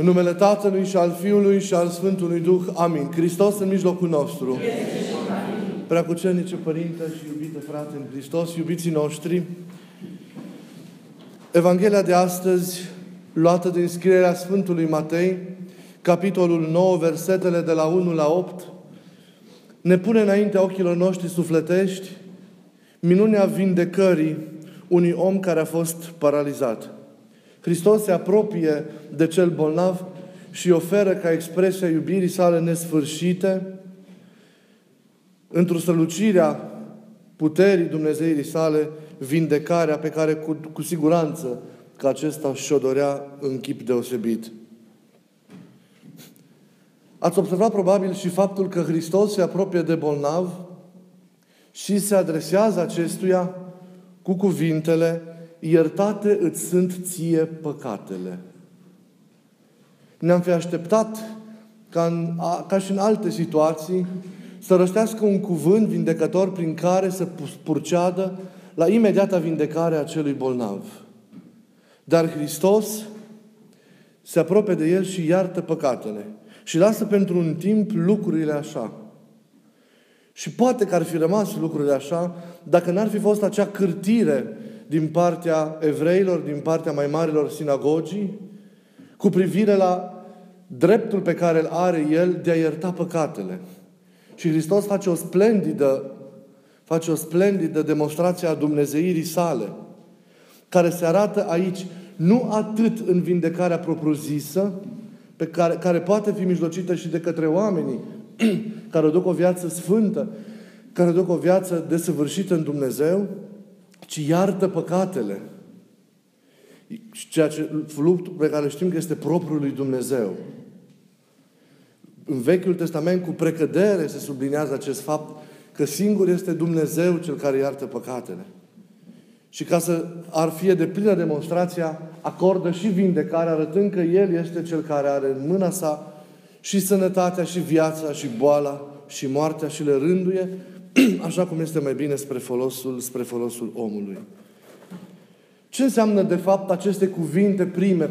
În numele Tatălui și al Fiului și al Sfântului Duh. Amin. Hristos în mijlocul nostru. Preacucernice Părinte și iubite frate în Hristos, iubiții noștri, Evanghelia de astăzi, luată din scrierea Sfântului Matei, capitolul 9, versetele de la 1 la 8, ne pune înaintea ochilor noștri sufletești minunea vindecării unui om care a fost paralizat. Hristos se apropie de cel bolnav și oferă ca expresia iubirii sale nesfârșite, într-o strălucirea puterii Dumnezeirii sale, vindecarea pe care cu, cu siguranță că acesta și-o dorea în chip deosebit. Ați observat probabil și faptul că Hristos se apropie de bolnav și se adresează acestuia cu cuvintele iertate îți sunt ție păcatele. Ne-am fi așteptat ca, în, a, ca și în alte situații să răstească un cuvânt vindecător prin care să purceadă la imediata vindecare a celui bolnav. Dar Hristos se apropie de el și iartă păcatele. Și lasă pentru un timp lucrurile așa. Și poate că ar fi rămas lucrurile așa dacă n-ar fi fost acea cârtire din partea evreilor, din partea mai marilor sinagogii, cu privire la dreptul pe care îl are el de a ierta păcatele. Și Hristos face o splendidă, face o splendidă demonstrație a Dumnezeirii sale, care se arată aici nu atât în vindecarea propriu-zisă, pe care, care poate fi mijlocită și de către oamenii care duc o viață sfântă, care duc o viață desăvârșită în Dumnezeu, ci iartă păcatele. Ceea ce, luptul pe care știm că este propriul lui Dumnezeu. În Vechiul Testament, cu precădere, se sublinează acest fapt că singur este Dumnezeu cel care iartă păcatele. Și ca să ar fi de plină demonstrația, acordă și vindecarea, arătând că El este Cel care are în mâna sa și sănătatea, și viața, și boala, și moartea, și le rânduie, așa cum este mai bine spre folosul, spre folosul omului. Ce înseamnă, de fapt, aceste cuvinte prime,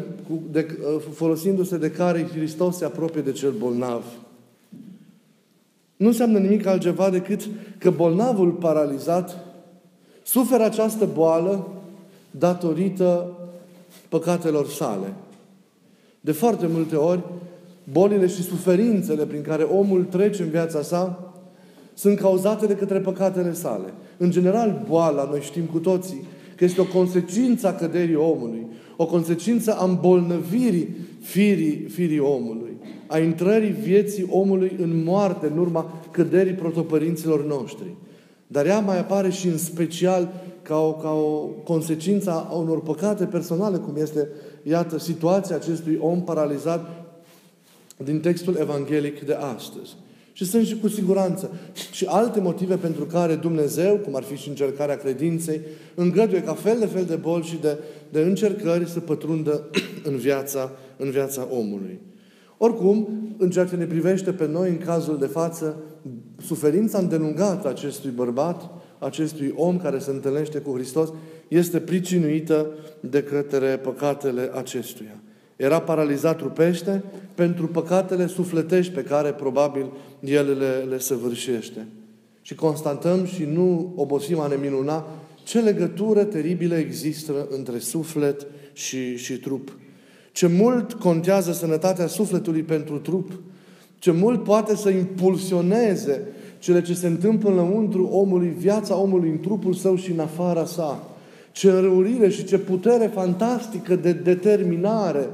de, uh, folosindu-se de care Hristos se apropie de cel bolnav? Nu înseamnă nimic altceva decât că bolnavul paralizat suferă această boală datorită păcatelor sale. De foarte multe ori, bolile și suferințele prin care omul trece în viața sa sunt cauzate de către păcatele sale. În general, boala, noi știm cu toții, că este o consecință a căderii omului, o consecință a îmbolnăvirii firii, firii omului, a intrării vieții omului în moarte în urma căderii protopărinților noștri. Dar ea mai apare și în special ca o, ca o consecință a unor păcate personale, cum este, iată, situația acestui om paralizat din textul evanghelic de astăzi. Și sunt și cu siguranță și alte motive pentru care Dumnezeu, cum ar fi și încercarea credinței, îngăduie ca fel de fel de boli și de, de încercări să pătrundă în viața, în viața omului. Oricum, în ceea ce ne privește pe noi, în cazul de față, suferința îndelungată acestui bărbat, acestui om care se întâlnește cu Hristos, este pricinuită de către păcatele acestuia. Era paralizat trupește pentru păcatele sufletești pe care probabil el le, le săvârșește. Și constatăm și nu obosim a ne minuna ce legătură teribilă există între suflet și, și trup. Ce mult contează sănătatea sufletului pentru trup. Ce mult poate să impulsioneze cele ce se întâmplă înăuntru omului, viața omului în trupul său și în afara sa. Ce înrăurire și ce putere fantastică de determinare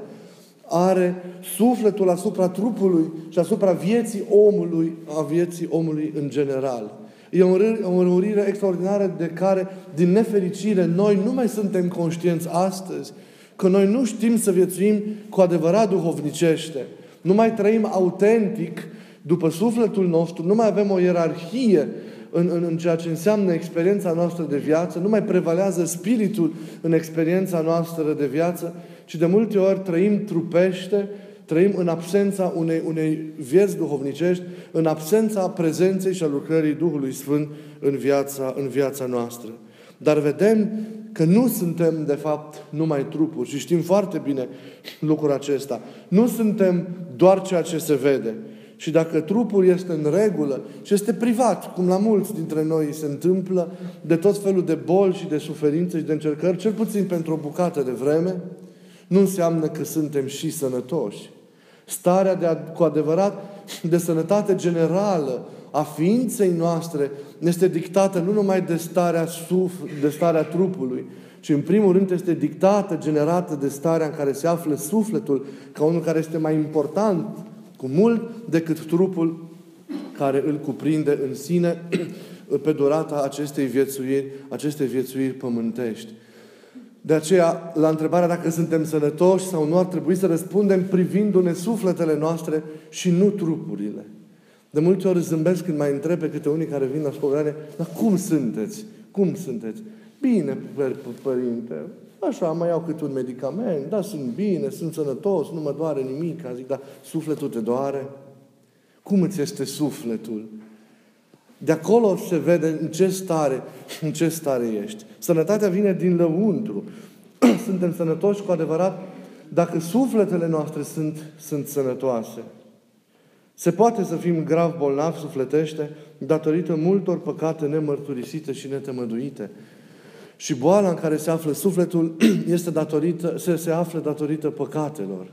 are sufletul asupra trupului și asupra vieții omului, a vieții omului în general. E o înrăurire extraordinară de care, din nefericire, noi nu mai suntem conștienți astăzi că noi nu știm să viețuim cu adevărat duhovnicește. Nu mai trăim autentic după sufletul nostru, nu mai avem o ierarhie în, în, în ceea ce înseamnă experiența noastră de viață, nu mai prevalează spiritul în experiența noastră de viață, ci de multe ori trăim trupește, trăim în absența unei, unei vieți duhovnicești, în absența prezenței și a lucrării Duhului Sfânt în viața, în viața noastră. Dar vedem că nu suntem, de fapt, numai trupuri și știm foarte bine lucrul acesta. Nu suntem doar ceea ce se vede. Și dacă trupul este în regulă și este privat, cum la mulți dintre noi se întâmplă, de tot felul de boli și de suferințe și de încercări, cel puțin pentru o bucată de vreme, nu înseamnă că suntem și sănătoși. Starea de, cu adevărat de sănătate generală a ființei noastre este dictată nu numai de starea, suf, de starea trupului, ci în primul rând este dictată, generată de starea în care se află sufletul, ca unul care este mai important cu mult decât trupul care îl cuprinde în sine pe durata acestei viețuiri, acestei viețuiri pământești. De aceea, la întrebarea dacă suntem sănătoși sau nu, ar trebui să răspundem privindu-ne sufletele noastre și nu trupurile. De multe ori zâmbesc când mai întreb pe câte unii care vin la spogare, dar cum sunteți? Cum sunteți? Bine, părinte, așa, mai iau câte un medicament, da, sunt bine, sunt sănătos, nu mă doare nimic. Zic, dar sufletul te doare? Cum îți este sufletul? De acolo se vede în ce stare, în ce stare ești. Sănătatea vine din lăuntru. Suntem sănătoși cu adevărat dacă sufletele noastre sunt, sunt sănătoase. Se poate să fim grav bolnavi sufletește datorită multor păcate nemărturisite și netemăduite. Și boala în care se află sufletul este datorită, se, se află datorită păcatelor.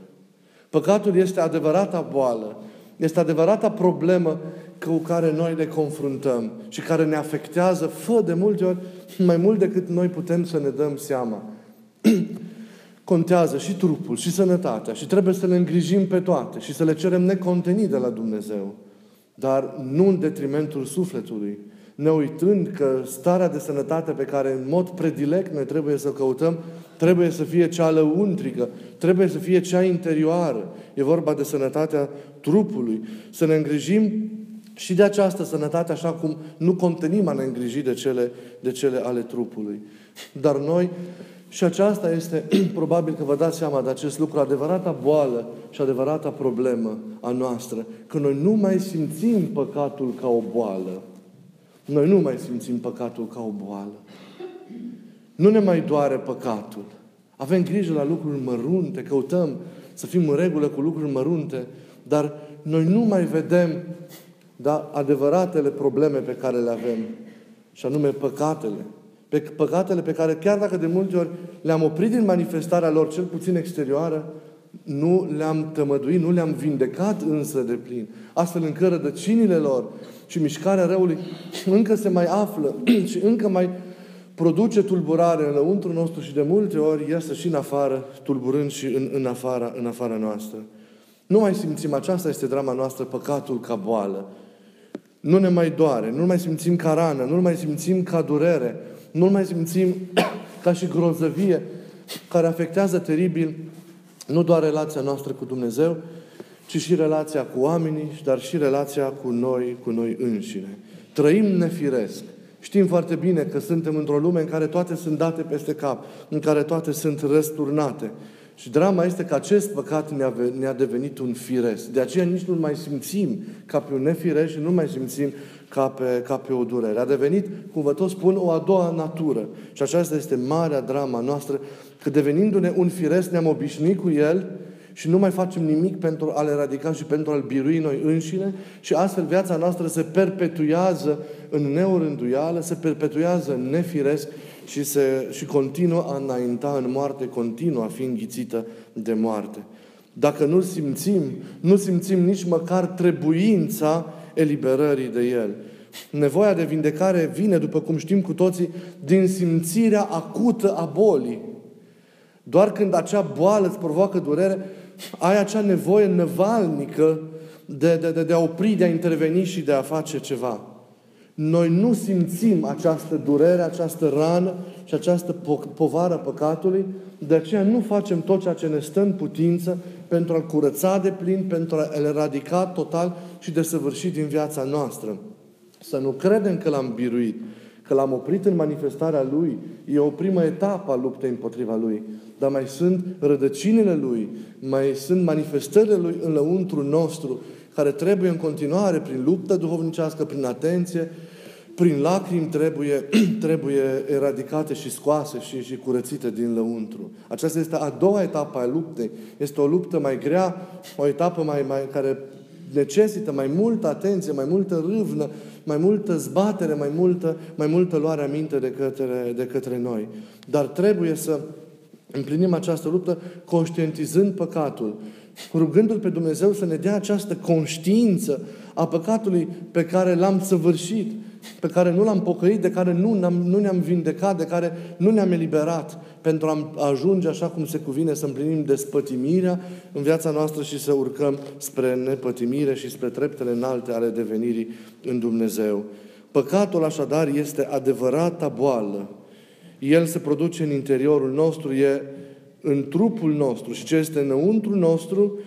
Păcatul este adevărata boală, este adevărata problemă cu care noi ne confruntăm și care ne afectează, fă de multe ori, mai mult decât noi putem să ne dăm seama. Contează și trupul, și sănătatea, și trebuie să le îngrijim pe toate și să le cerem necontenit de la Dumnezeu, dar nu în detrimentul sufletului, ne uitând că starea de sănătate pe care în mod predilect noi trebuie să căutăm, trebuie să fie cea lăuntrică, trebuie să fie cea interioară. E vorba de sănătatea trupului. Să ne îngrijim și de această sănătate, așa cum nu contenim a ne îngriji de cele, de cele ale trupului. Dar noi, și aceasta este, probabil că vă dați seama de acest lucru, adevărata boală și adevărata problemă a noastră, că noi nu mai simțim păcatul ca o boală. Noi nu mai simțim păcatul ca o boală. Nu ne mai doare păcatul. Avem grijă la lucruri mărunte, căutăm să fim în regulă cu lucruri mărunte, dar noi nu mai vedem da, adevăratele probleme pe care le avem, și anume păcatele. Pe păcatele pe care, chiar dacă de multe ori le-am oprit din manifestarea lor, cel puțin exterioară, nu le-am tămăduit, nu le-am vindecat însă de plin. Astfel încât rădăcinile lor și mișcarea răului încă se mai află și încă mai produce tulburare în lăuntru nostru și de multe ori iasă și în afară, tulburând și în, în, afara, în afara noastră. Nu mai simțim, aceasta este drama noastră, păcatul ca boală. Nu ne mai doare, nu mai simțim ca rană, nu mai simțim ca durere, nu mai simțim ca și grozăvie care afectează teribil nu doar relația noastră cu Dumnezeu, ci și relația cu oamenii, dar și relația cu noi, cu noi înșine. Trăim nefiresc. Știm foarte bine că suntem într-o lume în care toate sunt date peste cap, în care toate sunt răsturnate. Și drama este că acest păcat ne-a, ne-a devenit un firesc. De aceea nici nu mai simțim ca pe un nefiresc și nu mai simțim ca pe, ca pe o durere. A devenit, cum vă tot spun, o a doua natură. Și aceasta este marea drama noastră, că devenindu-ne un firesc, ne-am obișnuit cu el și nu mai facem nimic pentru a-l eradica și pentru a-l birui noi înșine și astfel viața noastră se perpetuează în neorânduială, se perpetuează în nefiresc și, se, și continuă a înainta în moarte, continuă a fi înghițită de moarte. Dacă nu simțim, nu simțim nici măcar trebuința eliberării de El. Nevoia de vindecare vine, după cum știm cu toții, din simțirea acută a bolii. Doar când acea boală îți provoacă durere, ai acea nevoie năvalnică de, de, de, de a opri, de a interveni și de a face ceva. Noi nu simțim această durere, această rană și această po- povară păcatului, de aceea nu facem tot ceea ce ne stă în putință pentru a-l curăța de plin, pentru a-l eradica total și de săvârșit din viața noastră. Să nu credem că l-am biruit, că l-am oprit în manifestarea Lui. E o primă etapă a luptei împotriva Lui. Dar mai sunt rădăcinile Lui, mai sunt manifestările Lui în lăuntru nostru, care trebuie în continuare, prin luptă duhovnicească, prin atenție, prin lacrimi trebuie, trebuie eradicate și scoase și, și curățite din lăuntru. Aceasta este a doua etapă a luptei. Este o luptă mai grea, o etapă mai, mai, care necesită mai multă atenție, mai multă râvnă, mai multă zbatere, mai multă, mai multă luare aminte de către, de către noi. Dar trebuie să împlinim această luptă conștientizând păcatul, rugându-L pe Dumnezeu să ne dea această conștiință a păcatului pe care l-am săvârșit, pe care nu l-am pocăit, de care nu, ne-am, nu ne-am vindecat, de care nu ne-am eliberat, pentru a ajunge așa cum se cuvine să împlinim despătimirea în viața noastră și să urcăm spre nepătimire și spre treptele înalte ale devenirii în Dumnezeu. Păcatul așadar este adevărata boală. El se produce în interiorul nostru, e în trupul nostru și ce este înăuntru nostru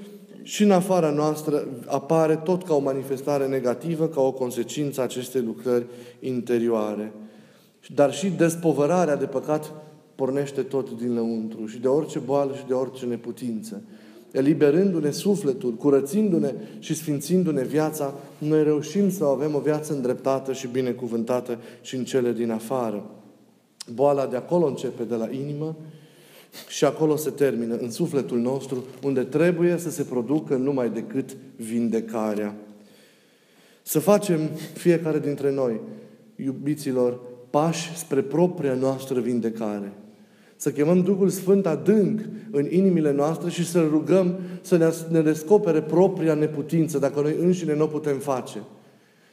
și în afara noastră apare tot ca o manifestare negativă, ca o consecință a acestei lucrări interioare. Dar și despovărarea de păcat pornește tot din lăuntru și de orice boală și de orice neputință. Eliberându-ne sufletul, curățindu-ne și sfințindu-ne viața, noi reușim să avem o viață îndreptată și binecuvântată și în cele din afară. Boala de acolo începe, de la inimă, și acolo se termină, în sufletul nostru, unde trebuie să se producă numai decât vindecarea. Să facem fiecare dintre noi, iubiților, pași spre propria noastră vindecare. Să chemăm Duhul Sfânt adânc în inimile noastre și să rugăm să ne, ne descopere propria neputință, dacă noi înșine nu o putem face.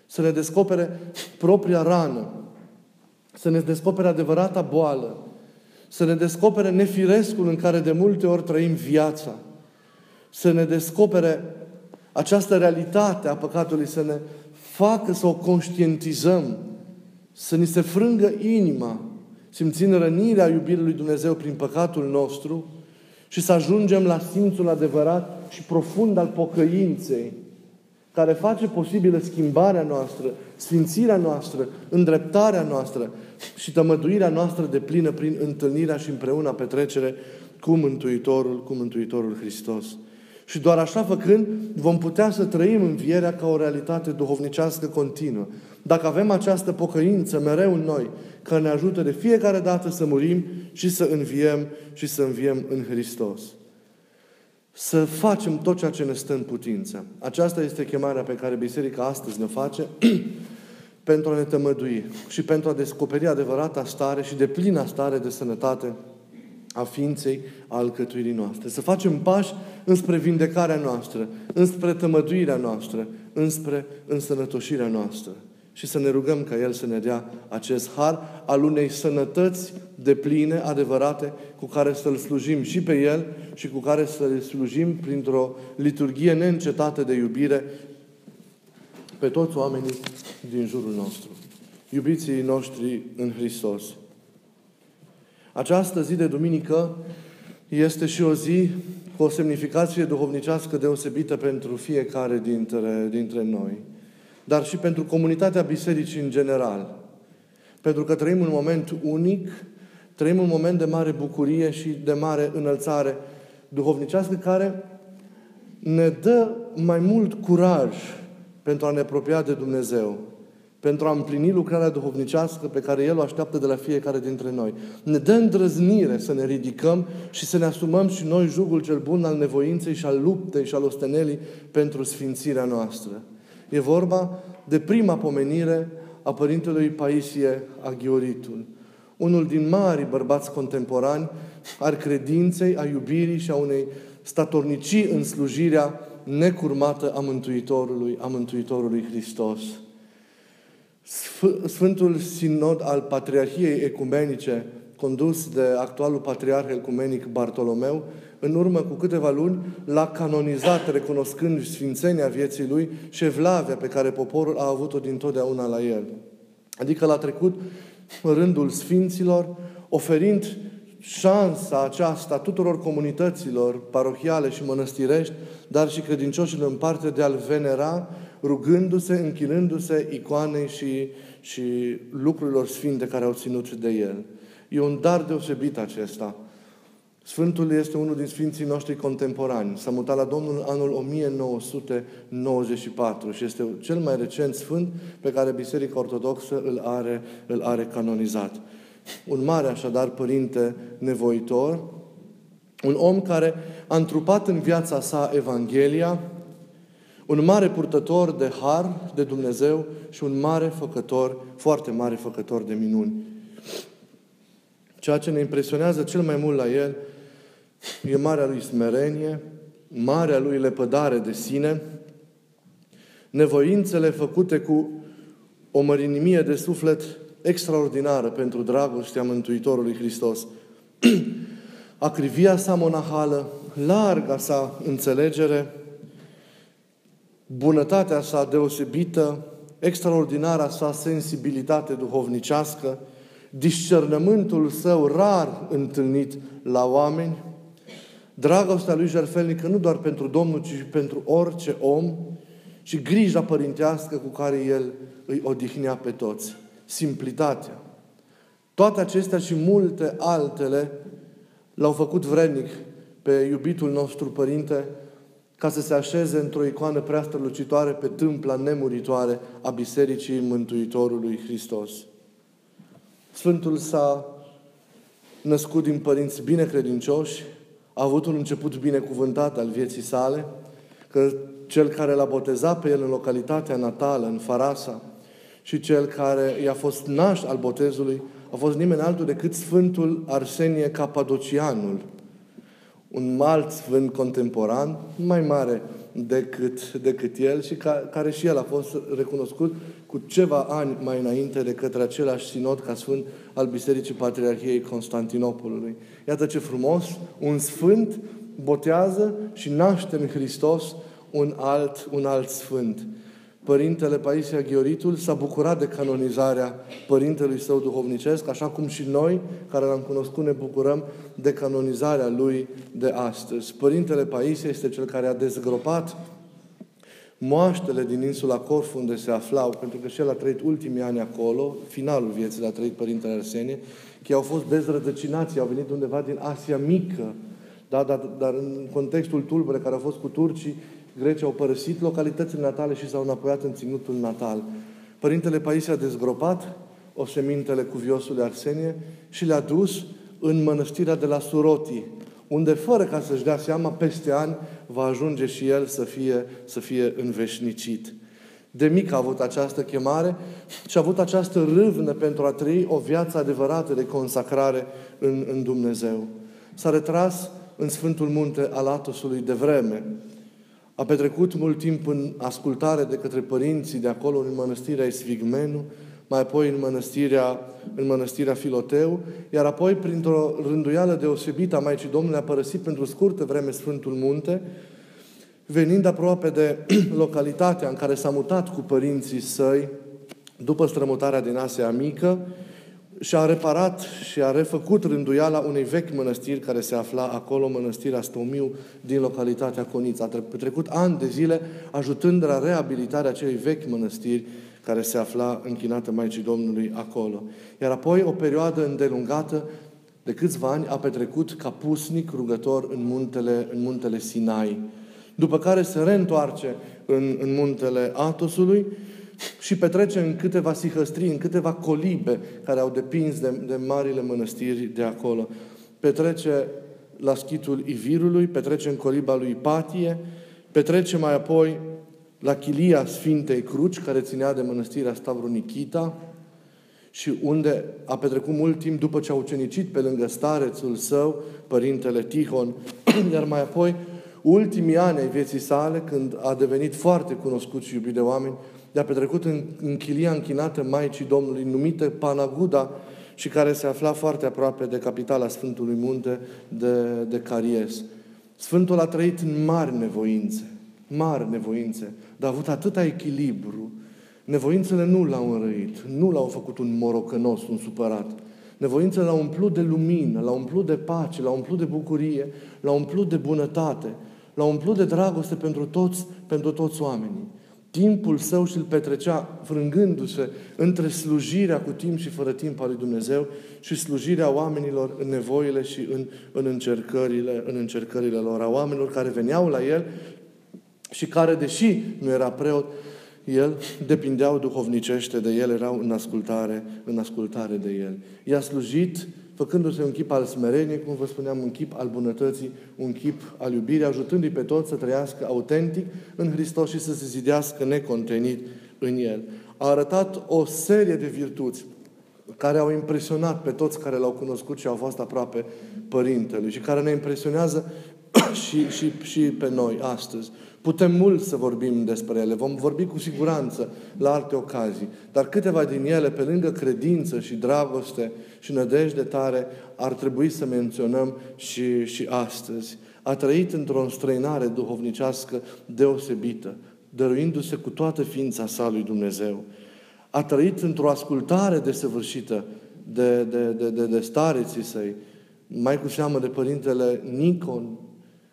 Să ne descopere propria rană. Să ne descopere adevărata boală să ne descopere nefirescul în care de multe ori trăim viața, să ne descopere această realitate a păcatului, să ne facă să o conștientizăm, să ni se frângă inima, simțind rănirea iubirii lui Dumnezeu prin păcatul nostru și să ajungem la simțul adevărat și profund al pocăinței, care face posibilă schimbarea noastră, sfințirea noastră, îndreptarea noastră și tămăduirea noastră de plină prin întâlnirea și împreună petrecere cu Mântuitorul, cu Mântuitorul Hristos. Și doar așa făcând, vom putea să trăim învierea ca o realitate duhovnicească continuă. Dacă avem această pocăință mereu în noi, că ne ajută de fiecare dată să murim și să înviem și să înviem în Hristos să facem tot ceea ce ne stă în putință. Aceasta este chemarea pe care Biserica astăzi ne face pentru a ne tămădui și pentru a descoperi adevărata stare și de plină stare de sănătate a ființei, a alcătuirii noastre. Să facem pași înspre vindecarea noastră, înspre tămăduirea noastră, înspre însănătoșirea noastră și să ne rugăm ca El să ne dea acest har al unei sănătăți de pline, adevărate, cu care să-L slujim și pe El și cu care să-L slujim printr-o liturghie neîncetată de iubire pe toți oamenii din jurul nostru. Iubiții noștri în Hristos. Această zi de duminică este și o zi cu o semnificație duhovnicească deosebită pentru fiecare dintre, dintre noi dar și pentru comunitatea bisericii în general. Pentru că trăim un moment unic, trăim un moment de mare bucurie și de mare înălțare duhovnicească care ne dă mai mult curaj pentru a ne apropia de Dumnezeu, pentru a împlini lucrarea duhovnicească pe care El o așteaptă de la fiecare dintre noi. Ne dă îndrăznire să ne ridicăm și să ne asumăm și noi jugul cel bun al nevoinței și al luptei și al ostenelii pentru sfințirea noastră. E vorba de prima pomenire a Părintelui Paisie Aghioritul, unul din mari bărbați contemporani al credinței, a iubirii și a unei statornicii în slujirea necurmată a Mântuitorului, a Mântuitorului Hristos. Sfântul Sinod al Patriarhiei Ecumenice, condus de actualul Patriarh Ecumenic Bartolomeu, în urmă cu câteva luni, l-a canonizat, recunoscând sfințenia vieții lui și evlavia pe care poporul a avut-o dintotdeauna la el. Adică l-a trecut în rândul sfinților, oferind șansa aceasta tuturor comunităților parohiale și mănăstirești, dar și credincioșilor în parte de a-L venera, rugându-se, închinându-se icoanei și, și lucrurilor sfinte care au ținut de El. E un dar deosebit acesta Sfântul este unul din Sfinții noștri contemporani. S-a mutat la Domnul anul 1994 și este cel mai recent Sfânt pe care Biserica Ortodoxă îl are, îl are canonizat. Un mare, așadar, părinte nevoitor, un om care a întrupat în viața sa Evanghelia, un mare purtător de har de Dumnezeu și un mare făcător, foarte mare făcător de minuni. Ceea ce ne impresionează cel mai mult la el e marea lui smerenie, marea lui lepădare de sine, nevoințele făcute cu o mărinimie de suflet extraordinară pentru dragostea Mântuitorului Hristos. Acrivia sa monahală, larga sa înțelegere, bunătatea sa deosebită, extraordinara sa sensibilitate duhovnicească, discernământul său rar întâlnit la oameni, dragostea lui jertfelnică nu doar pentru Domnul, ci și pentru orice om și grija părintească cu care El îi odihnea pe toți. Simplitatea. Toate acestea și multe altele l-au făcut vrednic pe iubitul nostru Părinte ca să se așeze într-o icoană prea strălucitoare pe tâmpla nemuritoare a Bisericii Mântuitorului Hristos. Sfântul s-a născut din părinți binecredincioși, a avut un început binecuvântat al vieții sale, că cel care l-a botezat pe el în localitatea natală, în Farasa, și cel care i-a fost naș al botezului, a fost nimeni altul decât Sfântul Arsenie Capadocianul, un alt sfânt contemporan, mai mare decât, decât el și ca, care și el a fost recunoscut cu ceva ani mai înainte de către același sinod ca sfânt al Bisericii Patriarhiei Constantinopolului. Iată ce frumos, un sfânt botează și naște în Hristos un alt, un alt sfânt. Părintele Paisia Ghioritul s-a bucurat de canonizarea părintelui său duhovnicesc, așa cum și noi, care l-am cunoscut, ne bucurăm de canonizarea lui de astăzi. Părintele Paisia este cel care a dezgropat moaștele din insula Corfu unde se aflau, pentru că și el a trăit ultimii ani acolo, finalul vieții l-a trăit Părintele Arsenie, că au fost dezrădăcinați, au venit undeva din Asia Mică, da, dar, dar în contextul tulbure care a fost cu turcii, Grecii au părăsit localitățile natale și s-au înapoiat în ținutul natal. Părintele Paisie a dezgropat osemintele cuviosului Arsenie și le-a dus în mănăstirea de la Suroti, unde, fără ca să-și dea seama, peste ani va ajunge și el să fie, să fie înveșnicit. De mic a avut această chemare și a avut această râvnă pentru a trăi o viață adevărată de consacrare în, în Dumnezeu. S-a retras în Sfântul Munte al Atosului de vreme. A petrecut mult timp în ascultare de către părinții de acolo, în mănăstirea Esvigmenu, mai apoi în mănăstirea, în mănăstirea Filoteu, iar apoi, printr-o rânduială deosebită a Maicii Domnului, a părăsit pentru scurtă vreme Sfântul Munte, venind aproape de localitatea în care s-a mutat cu părinții săi, după strămutarea din Asia Mică, și a reparat și a refăcut rânduiala unei vechi mănăstiri care se afla acolo, mănăstirea Stomiu din localitatea Conița. A trecut ani de zile ajutând la reabilitarea acelei vechi mănăstiri care se afla închinată Maicii Domnului acolo. Iar apoi o perioadă îndelungată de câțiva ani a petrecut ca pusnic rugător în muntele, în muntele Sinai. După care se reîntoarce în, în muntele Atosului și petrece în câteva sihăstrii, în câteva colibe care au depins de, de marile mănăstiri de acolo. Petrece la schitul Ivirului, petrece în coliba lui Patie, petrece mai apoi la chilia Sfintei Cruci, care ținea de mănăstirea Stavronikita, și unde a petrecut mult timp după ce a ucenicit pe lângă starețul său, părintele Tihon, iar mai apoi, ultimii ani ai vieții sale, când a devenit foarte cunoscut și iubit de oameni, de-a petrecut în, în chilia închinată Maicii Domnului, numită Panaguda, și care se afla foarte aproape de capitala Sfântului Munte de, de Caries. Sfântul a trăit în mari nevoințe, mari nevoințe, dar a avut atâta echilibru. Nevoințele nu l-au înrăit, nu l-au făcut un morocănos, un supărat. Nevoințele l-au umplut de lumină, l-au umplut de pace, l-au umplut de bucurie, l-au umplut de bunătate, l-au umplut de dragoste pentru toți, pentru toți oamenii. Timpul său și îl petrecea frângându-se între slujirea cu timp și fără timp a lui Dumnezeu și slujirea oamenilor în nevoile și în, în, încercările, în încercările lor, a oamenilor care veneau la el și care, deși nu era preot, el depindeau duhovnicește de el, erau în ascultare, în ascultare de el. I-a slujit făcându-se un chip al smereniei, cum vă spuneam, un chip al bunătății, un chip al iubirii, ajutându-i pe toți să trăiască autentic în Hristos și să se zidească necontenit în El. A arătat o serie de virtuți care au impresionat pe toți care l-au cunoscut și au fost aproape Părintelui și care ne impresionează și, și, și pe noi astăzi. Putem mult să vorbim despre ele, vom vorbi cu siguranță la alte ocazii, dar câteva din ele, pe lângă credință și dragoste și nădejde tare, ar trebui să menționăm și, și astăzi. A trăit într-o înstrăinare duhovnicească deosebită, dăruindu-se cu toată ființa sa lui Dumnezeu. A trăit într-o ascultare desăvârșită de, de, de, de, de stareții săi, mai cu seamă de părintele Nicon,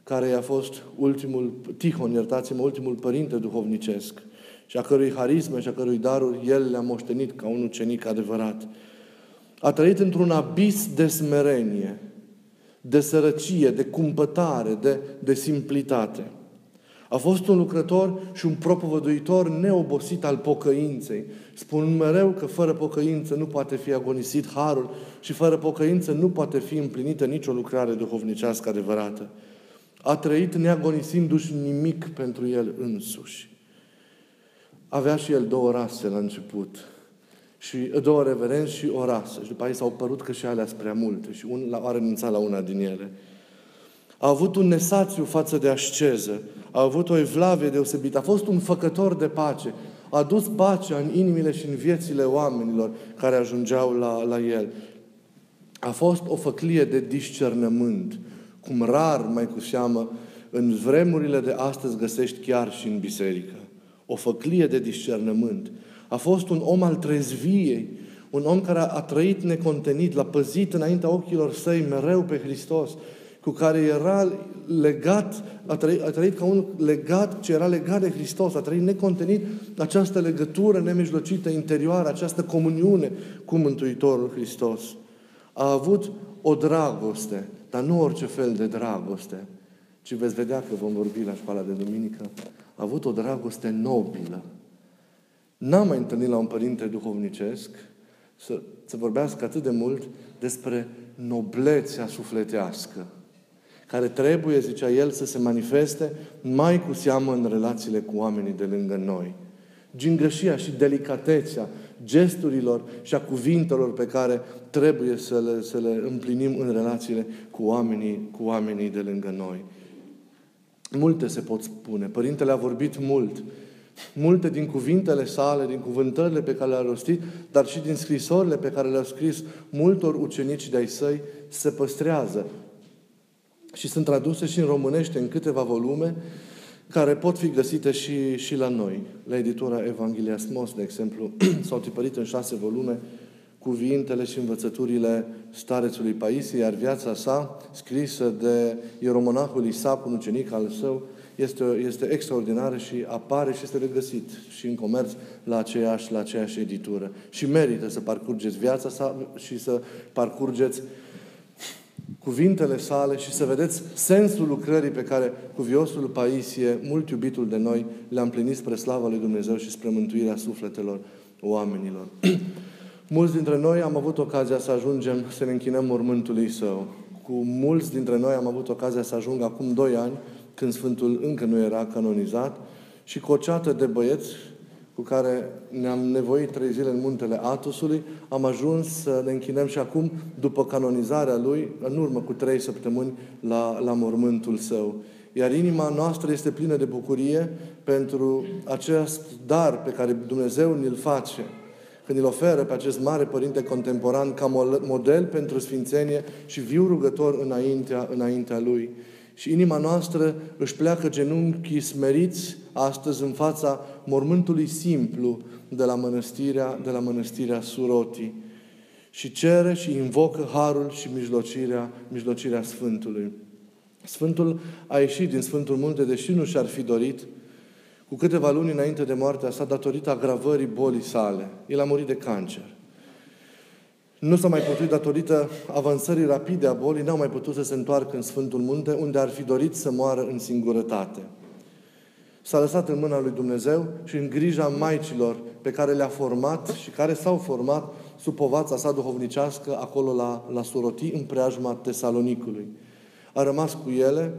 care i-a fost ultimul, Tihon, iertați-mă, ultimul părinte duhovnicesc și a cărui harisme și a cărui daruri el le-a moștenit ca un ucenic adevărat. A trăit într-un abis de smerenie, de sărăcie, de cumpătare, de, de simplitate. A fost un lucrător și un propovăduitor neobosit al pocăinței. Spun mereu că fără pocăință nu poate fi agonisit harul și fără pocăință nu poate fi împlinită nicio lucrare duhovnicească adevărată a trăit neagonisindu-și nimic pentru el însuși. Avea și el două rase la început. Și două reverenți și o rasă. Și după aceea s-au părut că și alea sunt prea multe. Și un, a renunțat la una din ele. A avut un nesațiu față de asceză. A avut o evlavie deosebită. A fost un făcător de pace. A dus pacea în inimile și în viețile oamenilor care ajungeau la, la el. A fost o făclie de discernământ cum rar, mai cu seamă, în vremurile de astăzi găsești chiar și în biserică. O făclie de discernământ. A fost un om al trezviei, un om care a trăit necontenit, l-a păzit înaintea ochilor săi mereu pe Hristos, cu care era legat, a trăit, a trăit ca un legat, ce era legat de Hristos, a trăit necontenit această legătură nemijlocită interioară, această comuniune cu Mântuitorul Hristos. A avut o dragoste dar nu orice fel de dragoste, ci veți vedea că vom vorbi la școala de duminică, a avut o dragoste nobilă. N-am mai întâlnit la un părinte duhovnicesc să, să vorbească atât de mult despre noblețea sufletească, care trebuie, zicea el, să se manifeste mai cu seamă în relațiile cu oamenii de lângă noi. Gingășia și delicatețea gesturilor și a cuvintelor pe care trebuie să le, să le împlinim în relațiile cu oamenii, cu oamenii de lângă noi. Multe se pot spune. Părintele a vorbit mult. Multe din cuvintele sale, din cuvântările pe care le-a rostit, dar și din scrisorile pe care le-a scris multor ucenici de-ai săi, se păstrează și sunt traduse și în românește în câteva volume care pot fi găsite și, și la noi. La editura Evanghelia Smos, de exemplu, s-au tipărit în șase volume cuvintele și învățăturile starețului Paisie, iar viața sa, scrisă de ieromonahul Isap, un ucenic al său, este, este extraordinară și apare și este regăsit și în comerț la aceeași, la aceeași editură. Și merită să parcurgeți viața sa și să parcurgeți cuvintele sale și să vedeți sensul lucrării pe care cuviosul Paisie, mult iubitul de noi, le-a împlinit spre slava lui Dumnezeu și spre mântuirea sufletelor oamenilor. Mulți dintre noi am avut ocazia să ajungem să ne închinăm mormântului său. Cu mulți dintre noi am avut ocazia să ajung acum doi ani, când Sfântul încă nu era canonizat, și cu o ceată de băieți cu care ne-am nevoit trei zile în muntele Atosului, am ajuns să ne închinăm și acum, după canonizarea lui, în urmă cu trei săptămâni, la, la mormântul său. Iar inima noastră este plină de bucurie pentru acest dar pe care Dumnezeu ni-l face, când îl oferă pe acest mare părinte contemporan ca model pentru sfințenie și viu rugător înaintea, înaintea lui. Și inima noastră își pleacă genunchii smeriți astăzi în fața mormântului simplu de la mănăstirea, de la mănăstirea Suroti și cere și invocă harul și mijlocirea, mijlocirea Sfântului. Sfântul a ieșit din Sfântul Munte, deși nu și-ar fi dorit, cu câteva luni înainte de moartea sa, datorită agravării bolii sale. El a murit de cancer. Nu s-a mai putut, datorită avansării rapide a bolii, n-au mai putut să se întoarcă în Sfântul Munte, unde ar fi dorit să moară în singurătate. S-a lăsat în mâna lui Dumnezeu și în grija maicilor pe care le-a format și care s-au format sub povața sa duhovnicească acolo la, la Suroti, în preajma Tesalonicului. A rămas cu ele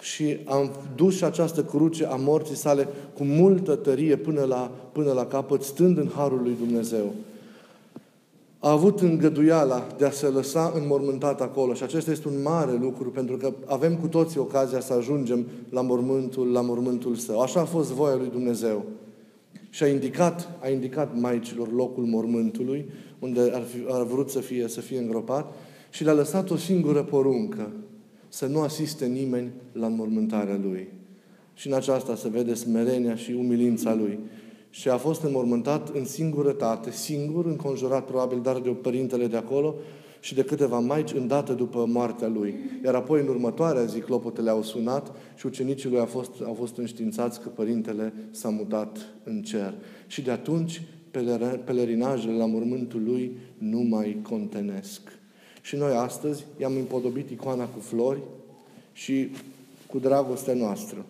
și am dus și această cruce a morții sale cu multă tărie până la, până la capăt, stând în Harul lui Dumnezeu. A avut îngăduiala de a se lăsa înmormântat acolo și acesta este un mare lucru pentru că avem cu toții ocazia să ajungem la mormântul, la mormântul său. Așa a fost voia lui Dumnezeu. Și a indicat, a indicat maicilor locul mormântului, unde ar, fi, ar vrut să fie, să fie îngropat, și le-a lăsat o singură poruncă, să nu asiste nimeni la înmormântarea lui. Și în aceasta se vede smerenia și umilința lui. Și a fost înmormântat în singurătate, singur, înconjurat probabil dar de părintele de acolo și de câteva maici îndată după moartea lui. Iar apoi, în următoarea zi, clopotele au sunat și ucenicii lui au fost, au fost înștiințați că părintele s-a mutat în cer. Și de atunci, pelerinajele la mormântul lui nu mai contenesc. Și noi astăzi i-am împodobit icoana cu flori și cu dragostea noastră.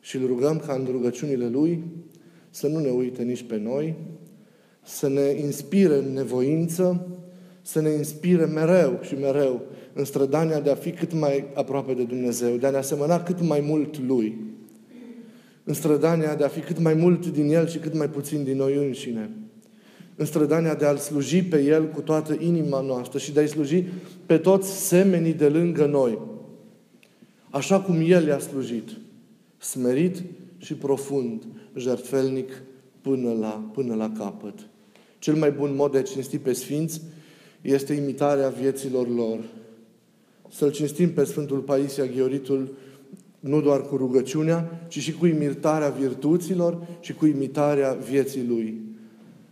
Și îl rugăm ca în rugăciunile Lui să nu ne uite nici pe noi, să ne inspire în nevoință, să ne inspire mereu și mereu în strădania de a fi cât mai aproape de Dumnezeu, de a ne asemăna cât mai mult Lui, în strădania de a fi cât mai mult din El și cât mai puțin din noi înșine, în strădania de a-L sluji pe El cu toată inima noastră și de a-i sluji pe toți semenii de lângă noi, așa cum El i-a slujit, smerit și profund, jertfelnic până la, până la capăt. Cel mai bun mod de a cinsti pe Sfinți este imitarea vieților lor. Să-L cinstim pe Sfântul Paisia Ghioritul nu doar cu rugăciunea, ci și cu imitarea virtuților și cu imitarea vieții Lui.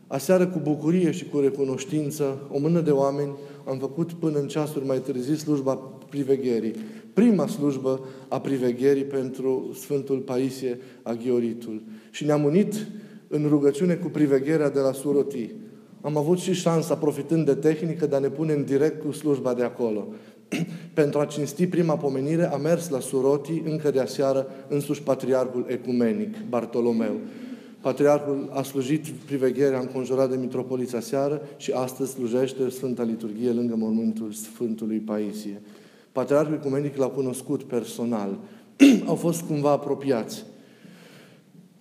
Aseară, cu bucurie și cu recunoștință, o mână de oameni am făcut până în ceasuri mai târziu slujba privegherii. Prima slujbă a privegherii pentru Sfântul Paisie Aghioritul. Și ne-am unit în rugăciune cu privegherea de la Suroti. Am avut și șansa, profitând de tehnică, de a ne pune în direct cu slujba de acolo. Pentru a cinsti prima pomenire, a mers la Suroti încă de aseară însuși Patriarhul Ecumenic, Bartolomeu. Patriarhul a slujit privegherea înconjurat de mitropolița seară și astăzi slujește Sfânta Liturghie lângă mormântul Sfântului Paisie. Patriarhul Ecumenic l-a cunoscut personal. Au fost cumva apropiați.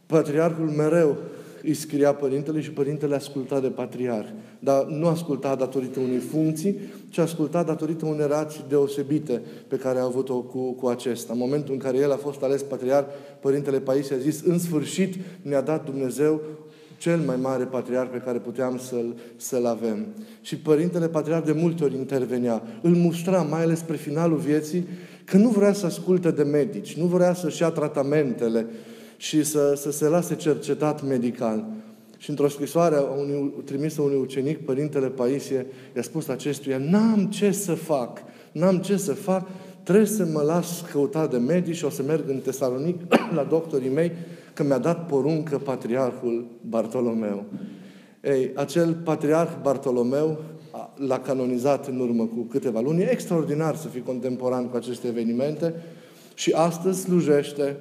Patriarhul mereu îi scria părintele și părintele asculta de patriarh. Dar nu asculta datorită unei funcții, ci asculta datorită unei relații deosebite pe care a avut-o cu, cu acesta. În momentul în care el a fost ales patriarh, părintele Paisie a zis, în sfârșit ne-a dat Dumnezeu cel mai mare patriarh pe care puteam să-l, să-l avem. Și Părintele Patriarh de multe ori intervenea. Îl mustra, mai ales spre finalul vieții, că nu vrea să asculte de medici, nu vrea să-și ia tratamentele, și să, să se lase cercetat medical. Și într-o scrisoare unui, trimisă unui ucenic, Părintele Paisie i-a spus acestuia, n-am ce să fac, n-am ce să fac, trebuie să mă las căutat de medici și o să merg în Tesalonic la doctorii mei, că mi-a dat poruncă patriarhul Bartolomeu. Ei, acel patriarh Bartolomeu l-a canonizat în urmă cu câteva luni. E extraordinar să fii contemporan cu aceste evenimente și astăzi slujește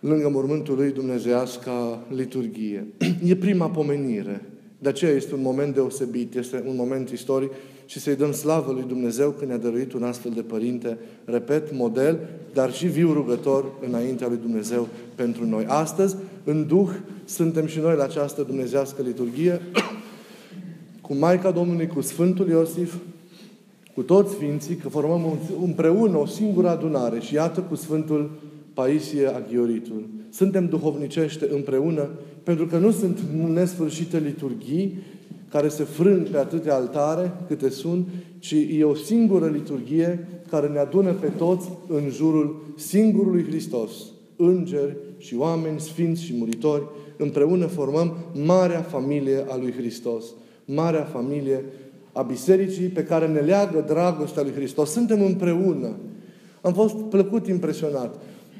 lângă mormântul lui dumnezeiasca liturghie. E prima pomenire. De aceea este un moment deosebit, este un moment istoric și să-i dăm slavă lui Dumnezeu când ne-a dăruit un astfel de părinte, repet, model, dar și viu rugător înaintea lui Dumnezeu pentru noi. Astăzi, în Duh, suntem și noi la această dumnezească liturghie cu Maica Domnului, cu Sfântul Iosif, cu toți Sfinții, că formăm împreună o singură adunare și iată cu Sfântul Paisie Aghioritul. Suntem duhovnicește împreună pentru că nu sunt nesfârșite liturghii care se frâng pe atâtea altare câte sunt, ci e o singură liturghie care ne adună pe toți în jurul singurului Hristos. Îngeri și oameni, sfinți și muritori, împreună formăm marea familie a lui Hristos. Marea familie a bisericii pe care ne leagă dragostea lui Hristos. Suntem împreună. Am fost plăcut impresionat.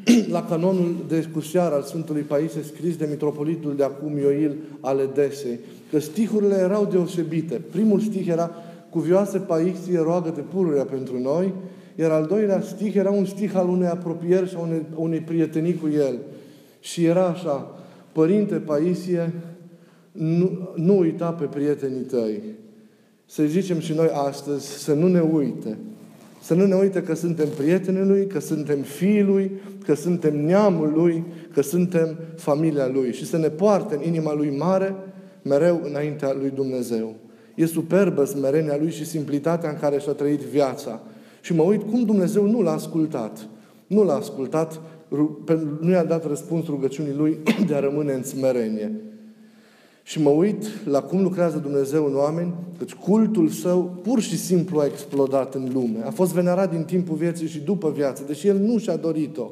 la canonul de cuseară al Sfântului Paisie scris de mitropolitul de acum Ioil ale Desei, că stihurile erau deosebite. Primul stih era Cuvioase Paisie, roagă-te pururea pentru noi, iar al doilea stih era un stih al unei apropieri sau unei, unei prietenii cu el. Și era așa, Părinte Paisie, nu, nu uita pe prietenii tăi. Să zicem și noi astăzi să nu ne uite. Să nu ne uite că suntem prietenii Lui, că suntem fiii Lui, că suntem neamul Lui, că suntem familia Lui și să ne poarte în inima Lui mare mereu înaintea Lui Dumnezeu. E superbă smerenia Lui și simplitatea în care și-a trăit viața. Și mă uit cum Dumnezeu nu l-a ascultat. Nu l-a ascultat, nu i-a dat răspuns rugăciunii Lui de a rămâne în smerenie. Și mă uit la cum lucrează Dumnezeu în oameni, căci cultul său pur și simplu a explodat în lume. A fost venerat din timpul vieții și după viață, deși el nu și-a dorit-o.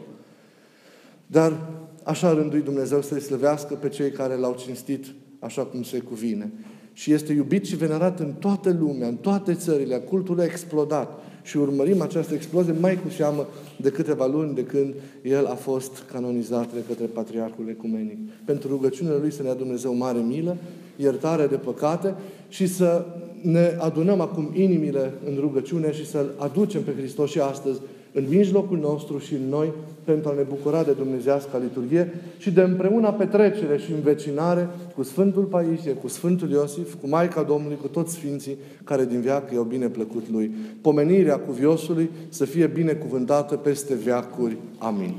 Dar așa rândui Dumnezeu să-i slăvească pe cei care l-au cinstit așa cum se cuvine. Și este iubit și venerat în toată lumea, în toate țările. Cultul a explodat și urmărim această explozie mai cu seamă de câteva luni de când el a fost canonizat de către Patriarhul Ecumenic. Pentru rugăciunile lui să ne dea Dumnezeu mare milă, iertare de păcate și să ne adunăm acum inimile în rugăciune și să-L aducem pe Hristos și astăzi în mijlocul nostru și în noi pentru a ne bucura de Dumnezească liturghie și de împreună petrecere și învecinare cu Sfântul Paisie, cu Sfântul Iosif, cu Maica Domnului, cu toți Sfinții care din viață i-au bine plăcut Lui. Pomenirea cuviosului să fie binecuvântată peste veacuri. Amin.